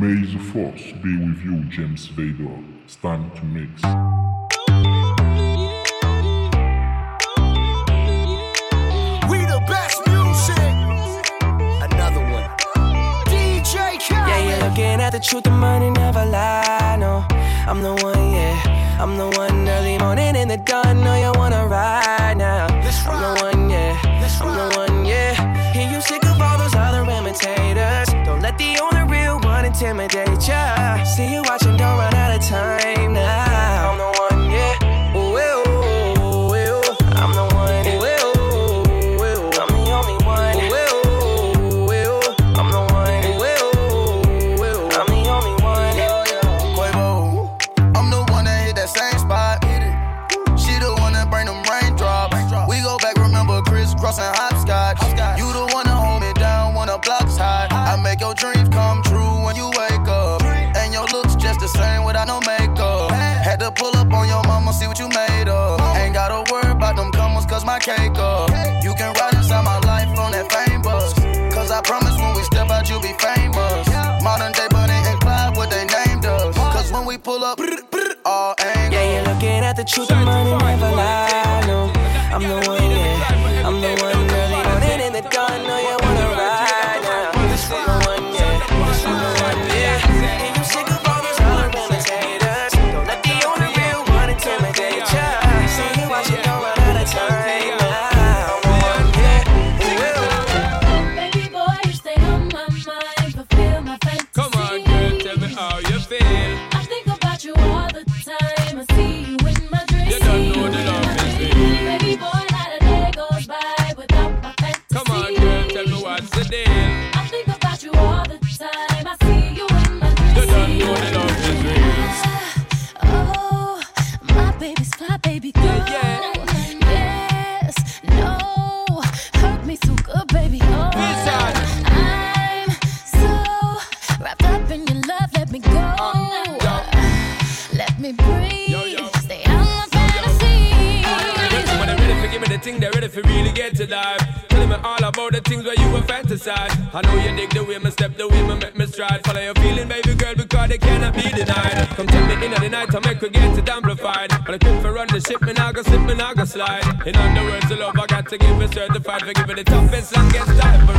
May the force be with you, James Vador. Stand to mix. We the best music. Another one. DJ Khaled. Yeah, you're looking at the truth, the money never lie. No, I'm the one, yeah. I'm the one early morning in the dawn. No, you wanna ride now. I'm the one, yeah. I'm the one, yeah. Hear you sick of all those other imitators. Let the only real one intimidate ya. See you watching, don't run out of time now. You'll be fine. go slip, me not go slide. In other words, the love I got to give is certified for giving the toughest, longest time.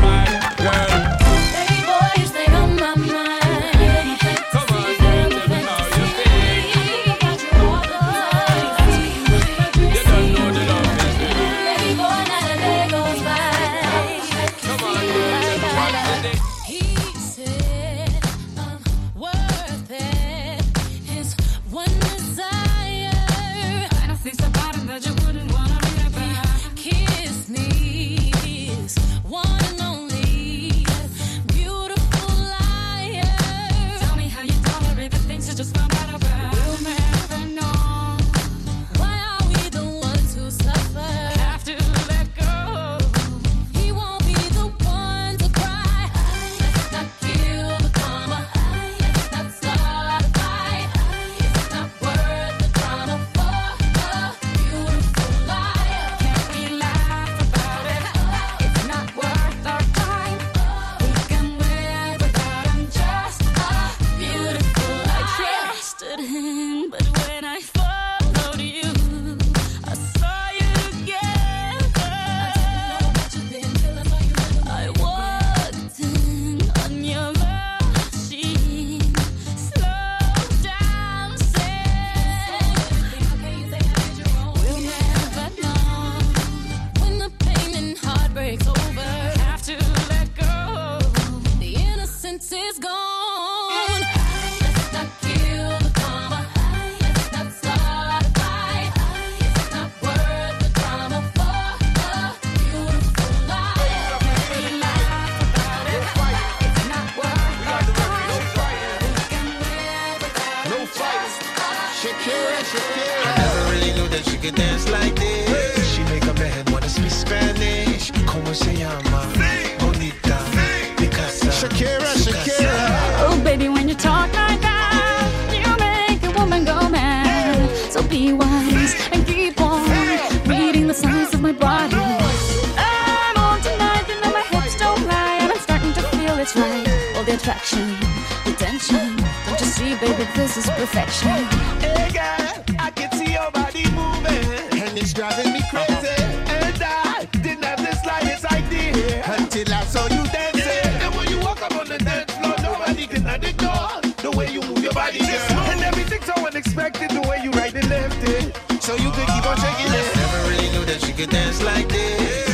llama bonita mi. Shakira, Shakira. Oh, baby, when you talk like that, you make a woman go mad. So be wise and keep on reading the signs of my body. I'm on tonight, you know my hips don't lie, and I'm starting to feel it's right. All the attraction, the tension. Don't you see, baby, this is perfection. Hey, guys. Could dance like this.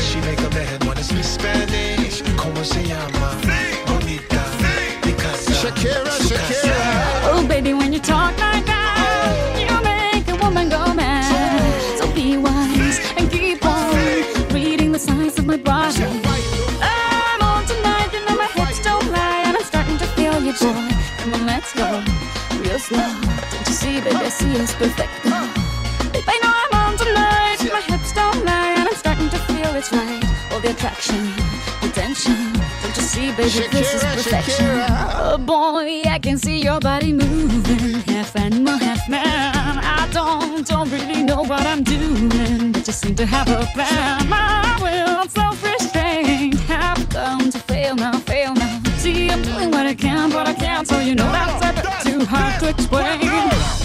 Don't you see, baby, this is perfection. Oh boy, I can see your body moving, half animal, half man. I don't, don't really know what I'm doing, but just seem to have a plan. My will, self-restraint, have come to fail now, fail now. See, I'm doing what I can, but I can't, so you know that's a bit too hard to explain.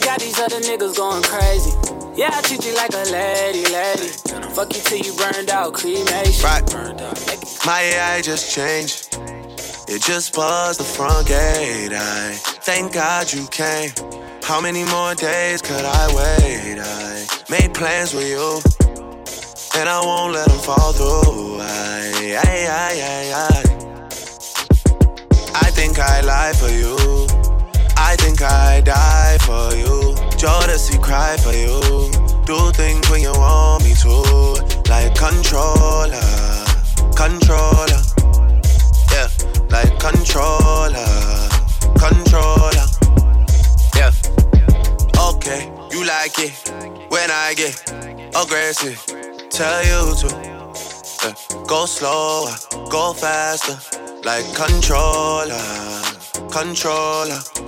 Got these other niggas going crazy. Yeah, I treat you like a lady, lady. Fuck you till you burned out, cremation. Right. My AI just changed. It just buzzed the front gate. I thank God you came. How many more days could I wait? I made plans with you, and I won't let them fall through. I, I, I, I, I. I think I lie for you. I think I die for you. Jodeci cry for you. Do things when you want me to, like controller, controller. Yeah, like controller, controller. Yeah. Okay, you like it when I get aggressive. Tell you to yeah. go slower, go faster, like controller, controller.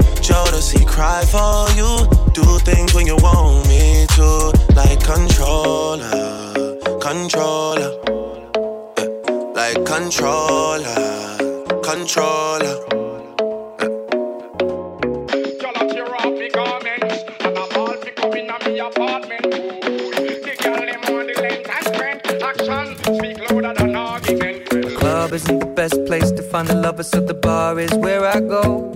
Jodeci cry for you. Do things when you want me to. Like controller, controller. Yeah. Like controller, controller. Girl, I tear off me garments. I apartment. The girl them on the length and strength. Action speak louder than argument. The club isn't the best place to find a lover, so the bar is where I go.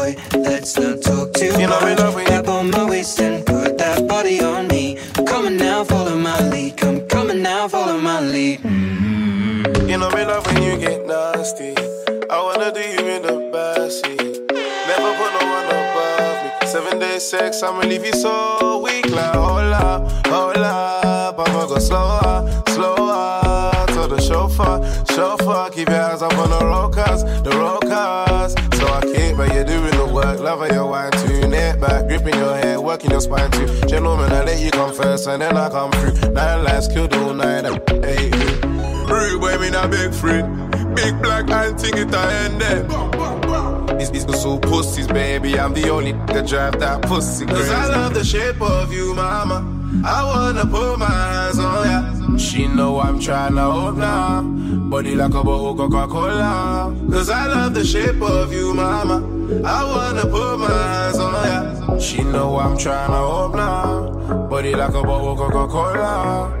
nasty. I wanna do you in the backseat. Never put no one above me. Seven days sex, I'ma leave you so weak. Like hold up, hold up. I'ma go slower, slower. To the chauffeur, chauffeur. Keep your eyes up on the road cars, the road cars. So I keep, but you're doing the work. Love your wine too. Neck back, gripping your head, working your spine too. Gentlemen, I let you come first and then I come through. Nine lives killed all night. Hey, Rude boy, me not big free. Big black and think it I end there. It's, it's so pussies, baby. I'm the only that drive that pussy crazy. Cause I love the shape of you, mama. I wanna put my hands on ya. She know I'm trying to hold now. Body like a bottle Coca-Cola. Cause I love the shape of you, mama. I wanna put my hands on ya. She know I'm trying to hold now. Body like a bottle Coca-Cola.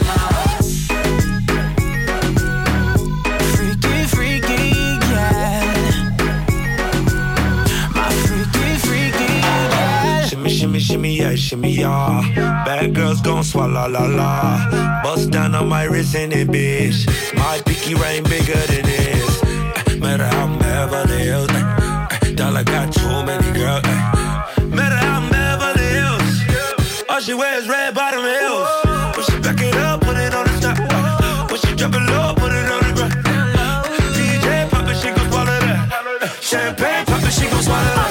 shimmy yeah, shimmy yeah. Bad girls gon' swallow la la. Bust down on my wrist in it, bitch. My picky rain bigger than this. Eh, matter how I'm Beverly Hills. Eh. Dollar got too many girls. Eh. Matter how I'm Beverly Hills. All she wears red bottom heels. When she back it up, put it on the top. Uh, when she drop it low, put it on the ground. DJ pop it, she gon' swallow that. champagne pop it, she gon' swallow that.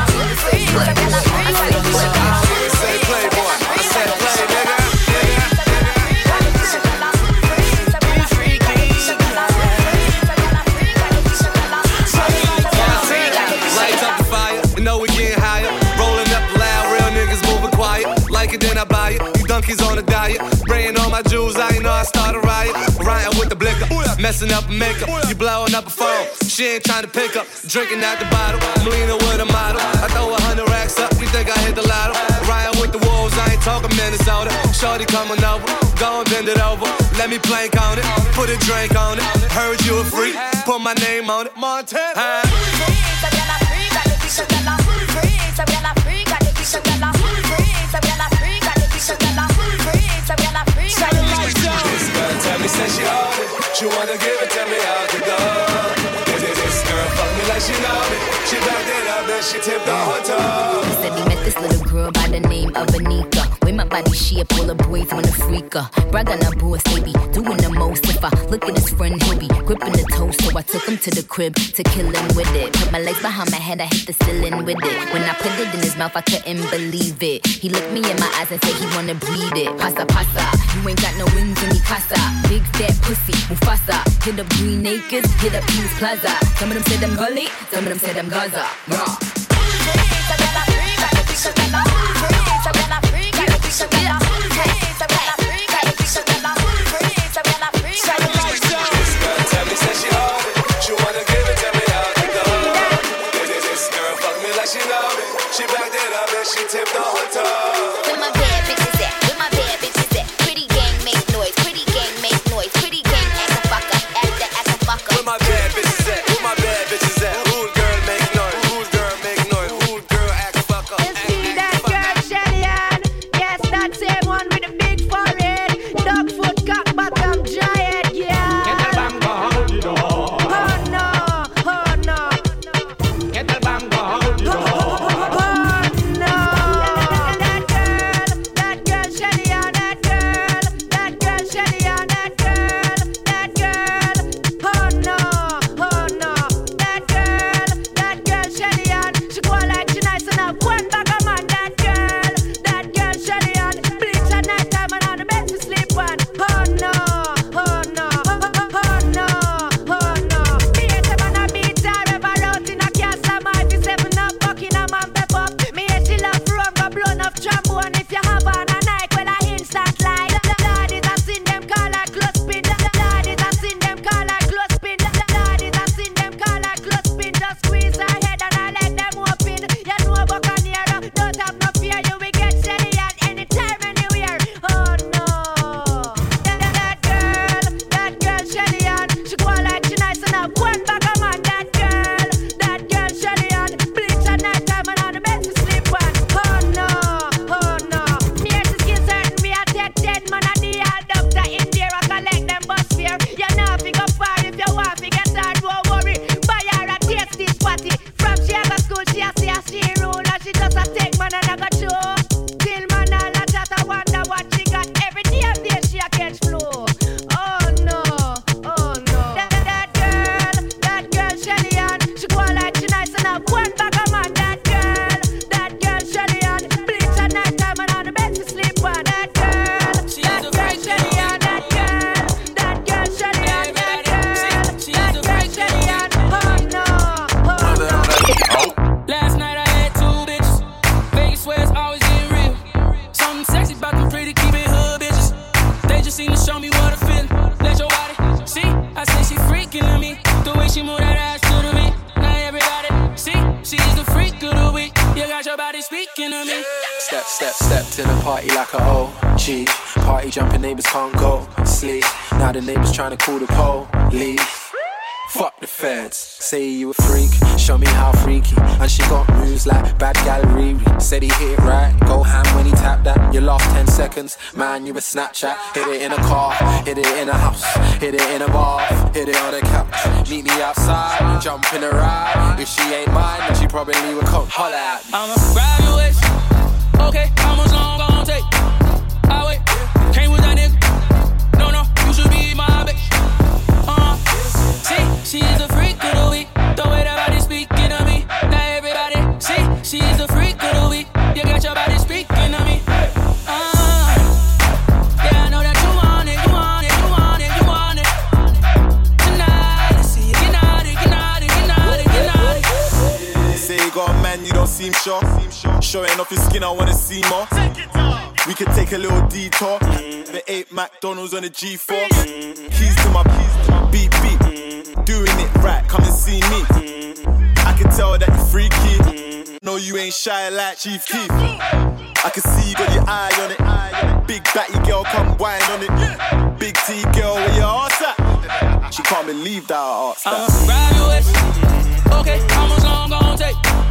messing up makeup. You blowing up a phone. She ain't trying to pick up. Drinking out the bottle. I'm leaning with a model. I throw a hundred racks up. You think I hit the lotto? Riding with the wolves. I ain't talking Minnesota. Shorty coming over. Go and bend it over. Let me plank on it. Put a drink on it. Heard you a freak. Put my name on it. Montana. you wanna give it, to me how to go. This, this, girl fuck me like she. She backed it up, she tipped the. Said he met this little girl by the name of Anika body shape, all the boys wanna freak her. Brag on her boys, doing the most. If I look at his friend, he'll be gripping the toe. So I took him to the crib to kill him with it. Put my legs behind my head, I hit the ceiling with it. When I put it in his mouth, I couldn't believe it. He looked me in my eyes and said he wanna bleed it. Pasta, pasta, you ain't got no wings in me, pasta. Big fat pussy, Mufasa. Hit up Green Acres, hit up Peace Plaza. Some of them said I'm gully, some of them said I'm Gaza. Raw. Outside, jump in a ride. If she ain't mine, then she probably would come holler at me. I'ma grab your waist. Okay, how much long gon' take? Showing off your skin, I wanna see more. We could take a little detour. The eight McDonald's on the G4. Keys to my beat beat. Doing it right, come and see me. I can tell that you're freaky. No, you ain't shy like Chief Keef. I can see you got your eye on it. Big batty girl, come whine on it. Big T girl, where your ass at? She can't believe that I asked I'ma that. grab your. Okay, how much long gon' take?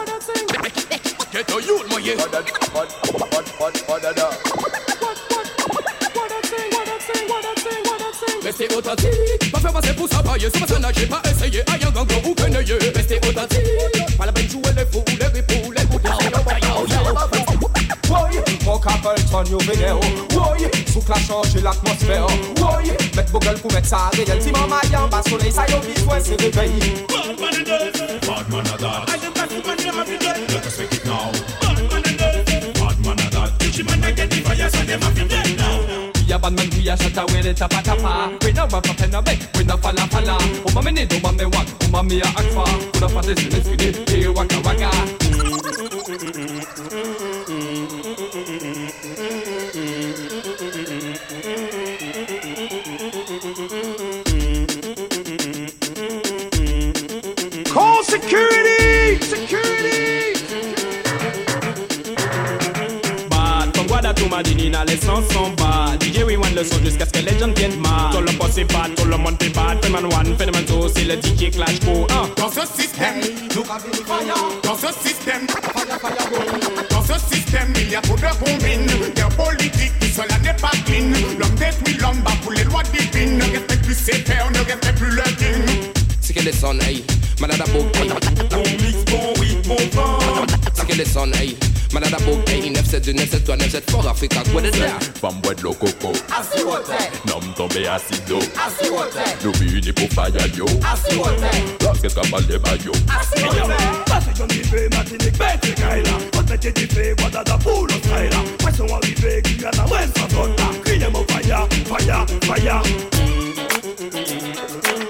Get a youth, my yeah. Restez authentique, pas faire passer pour ça pailler. Sur ma scène, j'ai pas essayé. Aïe, un gango ou penaillé. Restez authentique, pas la peine de jouer les fous, les ripoux, les bouteilles. Woy, Rock Appleton, yo vidéo Woy, souk la change l'atmosphère Woy, met Google pour mettre ça réel Si maman y en bas soleil, ça y est, ouais, c'est réveil Bad man a that. Let us make it now. Bad man a that. Gucci man a get the fire, so them have to dead now. We a bad man, we a shut away the tapa tapa. We no rap up in a bed, we no falla falla. Uma me need, uma me want, uma me a akfa. Kuna fate sile sile, hey waka waka. To Madinina, les sons sont. DJ we want le son jusqu'à ce que les gens viennent mad. Tout le poste est bad, tout le monde est bad. Phénomène one, phénomène two, c'est le DJ clash go. Uh. Dans ce système, nous Dans ce système, Dans ce système, il y a trop de combines. Des politiques qui seul n'est pas clean. L'homme détruit l'homme, bat pour les lois divines. Ne respecte plus ses pères, ne respecte plus le king. C'est que les sons, hey, manada book, hey. Bon mix, bon weed, bon vent. C'est que les sons, hey, manada book, hey. 972, 973, 974, Africa, what is that? Femme boit de l'eau coco. Assis wote. Nom tombé acido. Assis wote. Nous unis pour fire yo. Assis wote. Qu'est-ce qu'on parle de bayo? Assis wote. Parce que j'en ai Martinique, bête, Kaila. On te dit fait, Guadada, pour le Kaila. Ouais, sont arrivés, Guyana, ouais, ça sonne là. Criez mon fire, fire, fire. I'm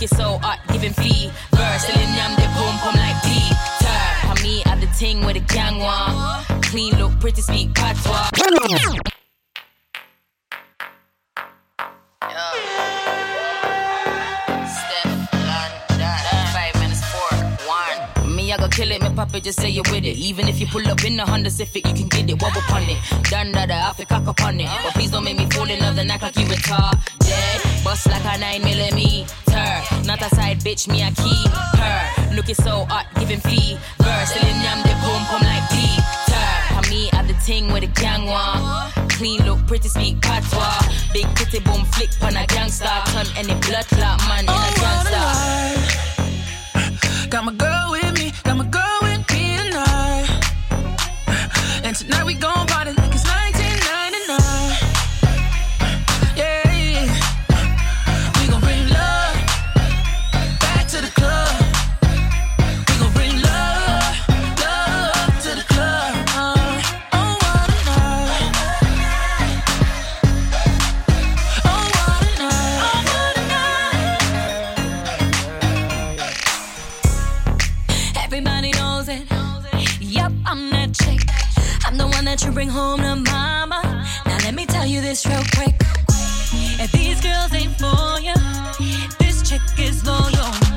wicked so art giving fee. Girl, selling them the boom boom like Peter. I me at the ting with a gang one. Clean look, pretty speak patois. Yeah. kill it, me papa just say you with it. Even if you pull up in a Honda Civic, you can get it. Wobble upon it, done that, I feel cock upon it. But please don't make me fall in love and act like you retarded. Bust like a nine millimeter, not a side bitch, me a keep her. Looking so hot, giving fee. Verse, still in yam, the boom, come like Peter. I me at the ting with a gang one. Clean look, pretty speak patois. Big titty boom flick pon a gangsta. Turn any blood clot man in a gangsta. Got my girl with Got my girl with me and I. And tonight we gon' party bring home to mama. Now let me tell you this real quick. If these girls ain't for you, this chick is loyal.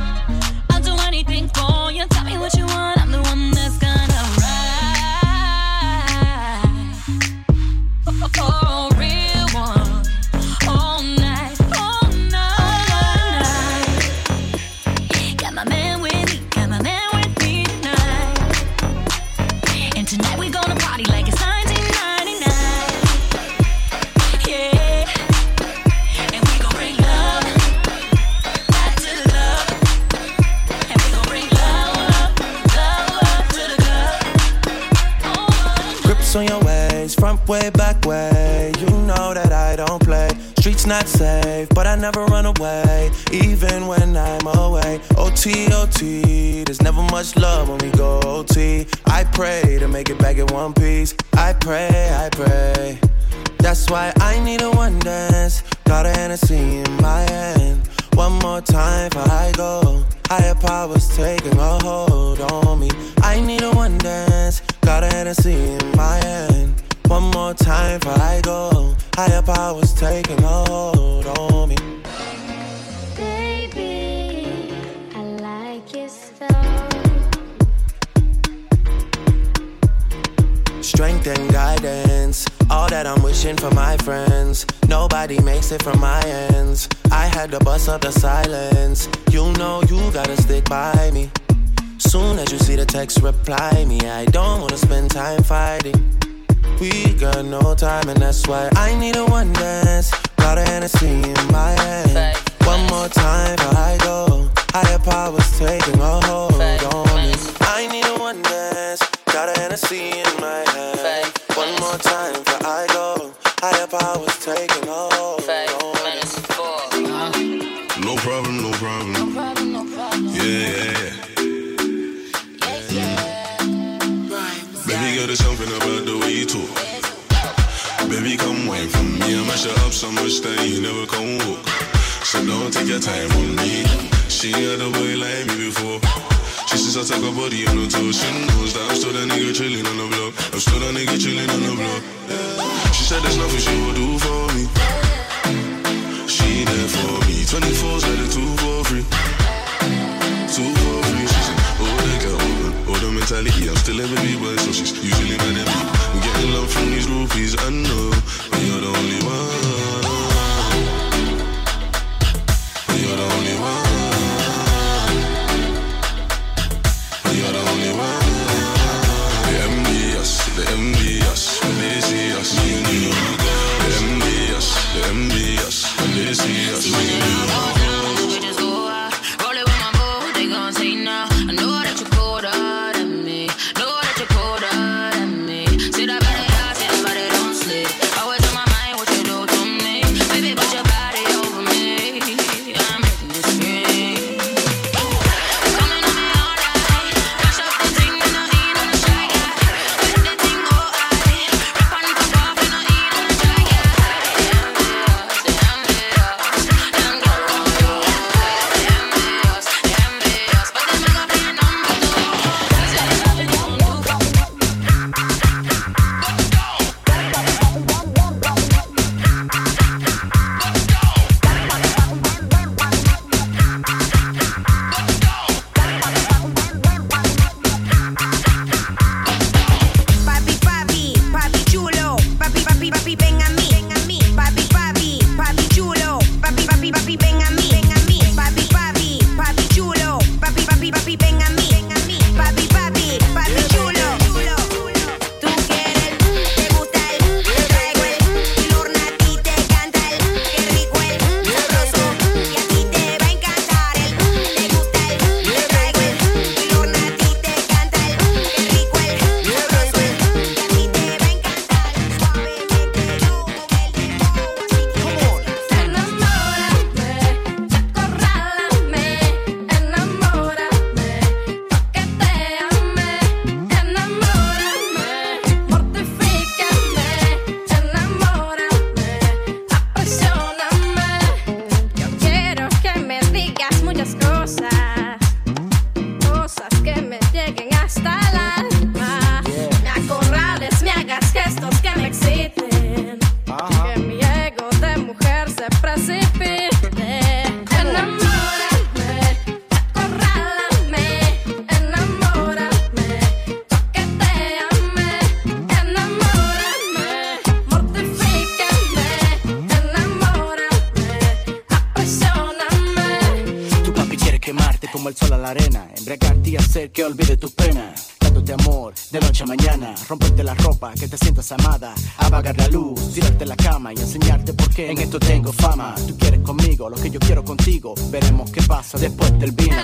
Time fighting. We got no time, and that's why I need a one dance. Got a Hennessy in my hand. One more time before I go. Higher powers taking a hold on me. I need a one dance. Got a Hennessy in my hand. One more time before I go. Higher powers taking a hold on me. No problem, no problem. Yeah, yeah, yeah. There's something about the way you talk. Baby, come wine for me. I mash up so much that you never come walk. So don't take your time on me. She had a boy like me before. She says I take her body on the toes. She knows that I'm still that nigga chilling on the block. I'm still that nigga chilling on the block. She said there's nothing she will do for me. She there for me. 24's like two for free. Two for free. The mentality. I'm still a baby boy, so she's usually mad at me. I'm getting love from these groupies, I know. But you're the only one. Que te sientas amada, apagar la luz, tirarte la cama y enseñarte por qué en esto tengo fama. Tú quieres conmigo lo que yo quiero contigo, veremos qué pasa después del vino.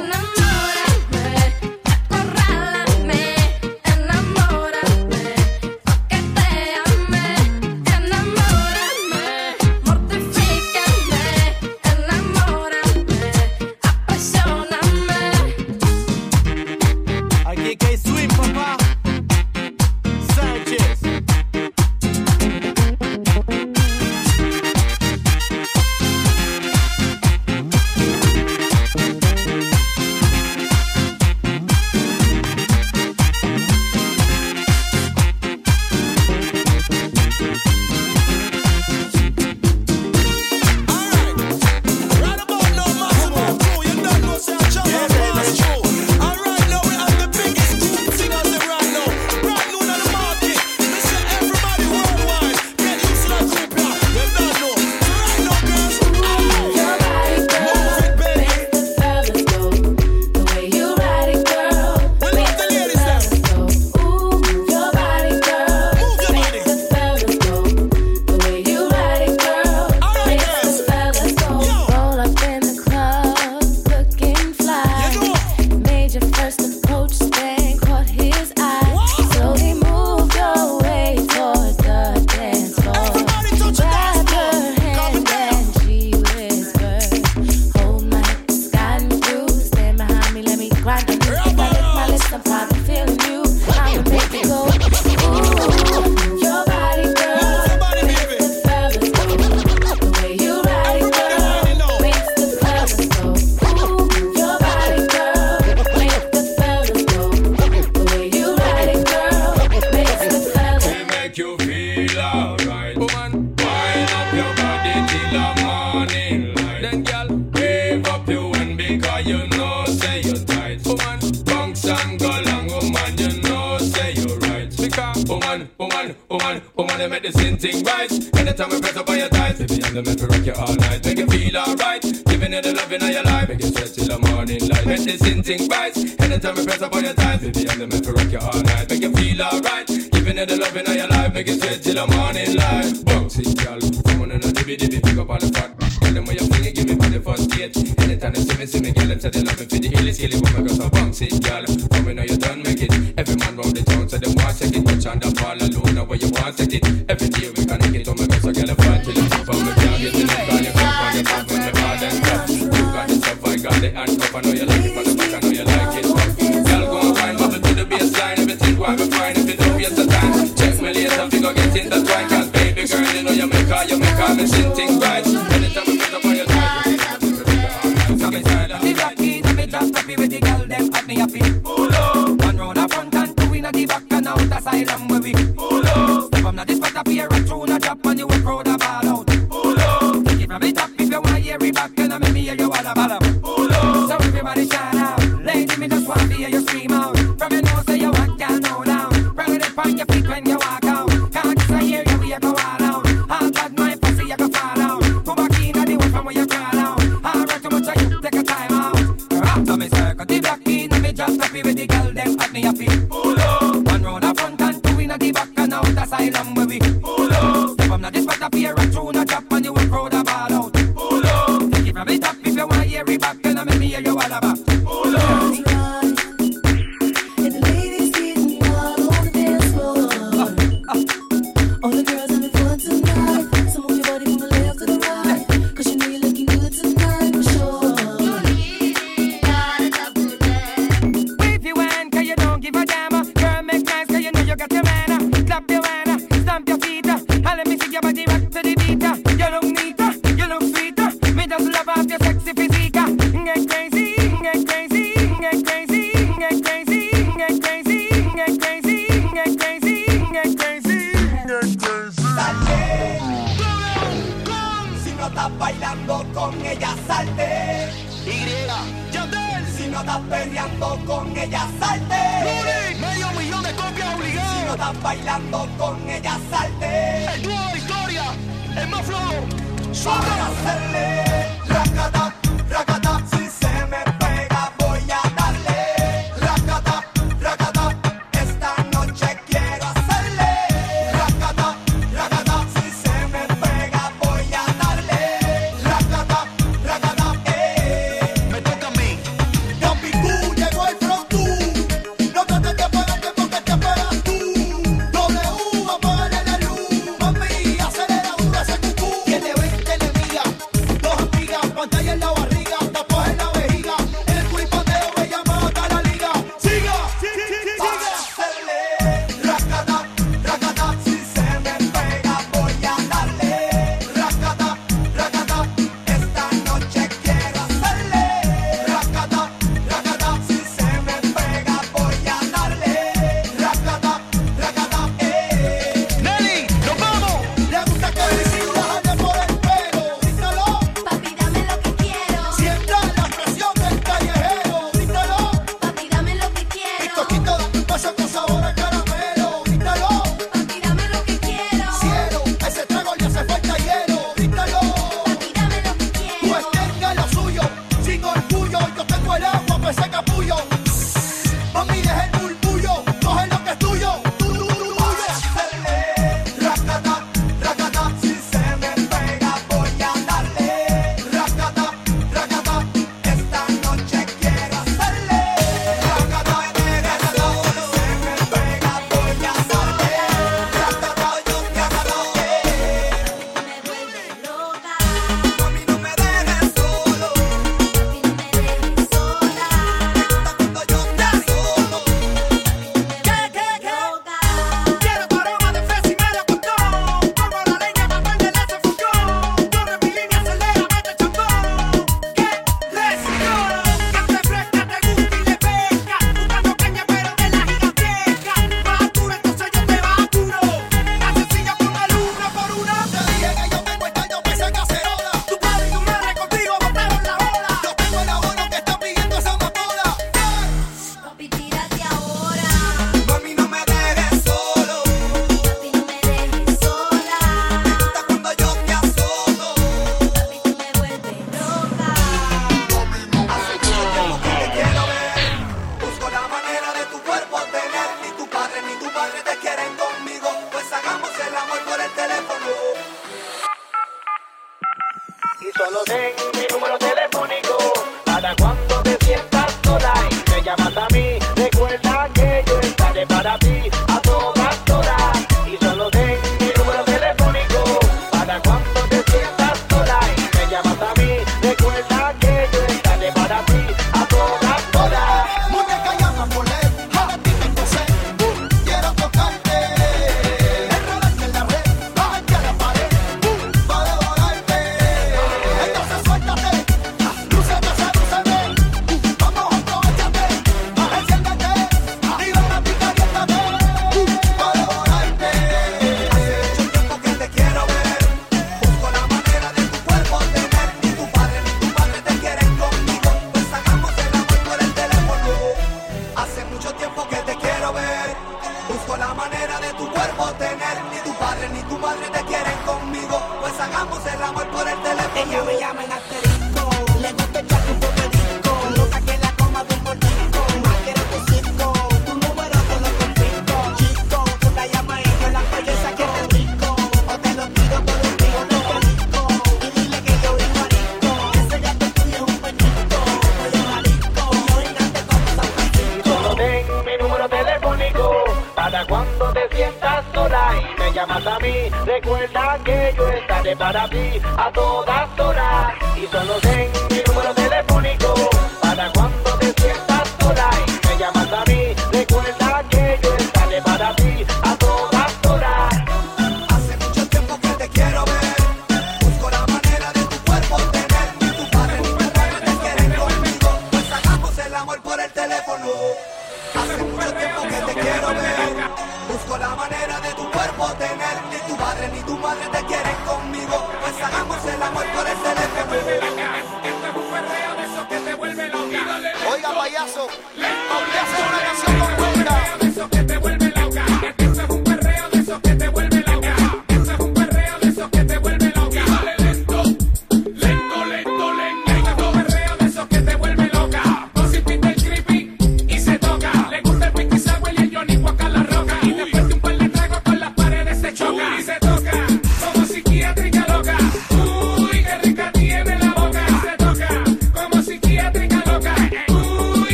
Giving you the loving of your life. Make you sweat till the morning light. Bouncy girl, come on and a dibby dibby, pick up on the front. Tell them where you fling it, give me for the first date. Anytime they see me, see me, girl, them say they love me for the illy skilly woman, go so bouncy girl. Come on, you done make it. Every man round the town say they want to take it. Touch on the ball alone, now where you want take it. Every day we can get on my go so girl, I fight till it's over. Me can't get enough, call you come on, you come when me hard and tough. You got the stuff, I got the handcuff. I know you like it from the back, I know in the twine. Cause baby girl, you know you make her, you make her, me sing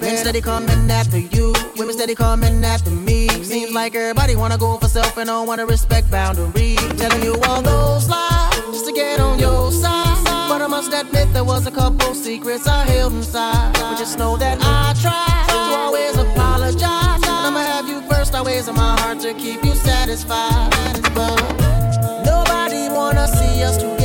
Men steady coming after you, women steady coming after me. Seems like everybody wanna go for self and don't wanna respect boundaries. Telling you all those lies just to get on your side. But I must admit there was a couple secrets I held inside. But just know that I tried to always apologize. And I'ma have you first, always in my heart to keep you satisfied. But nobody wanna see us together.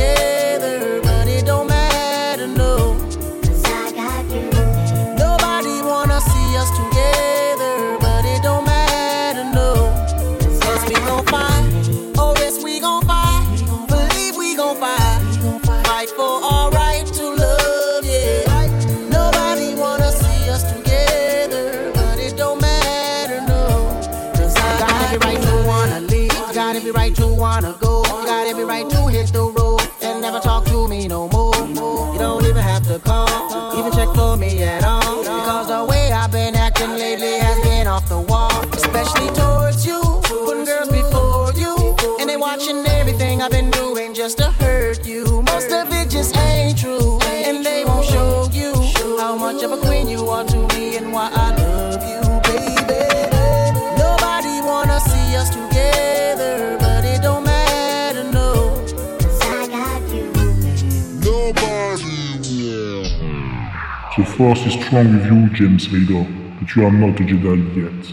Force is strong with you, James Vader, but you are not a Jedi yet.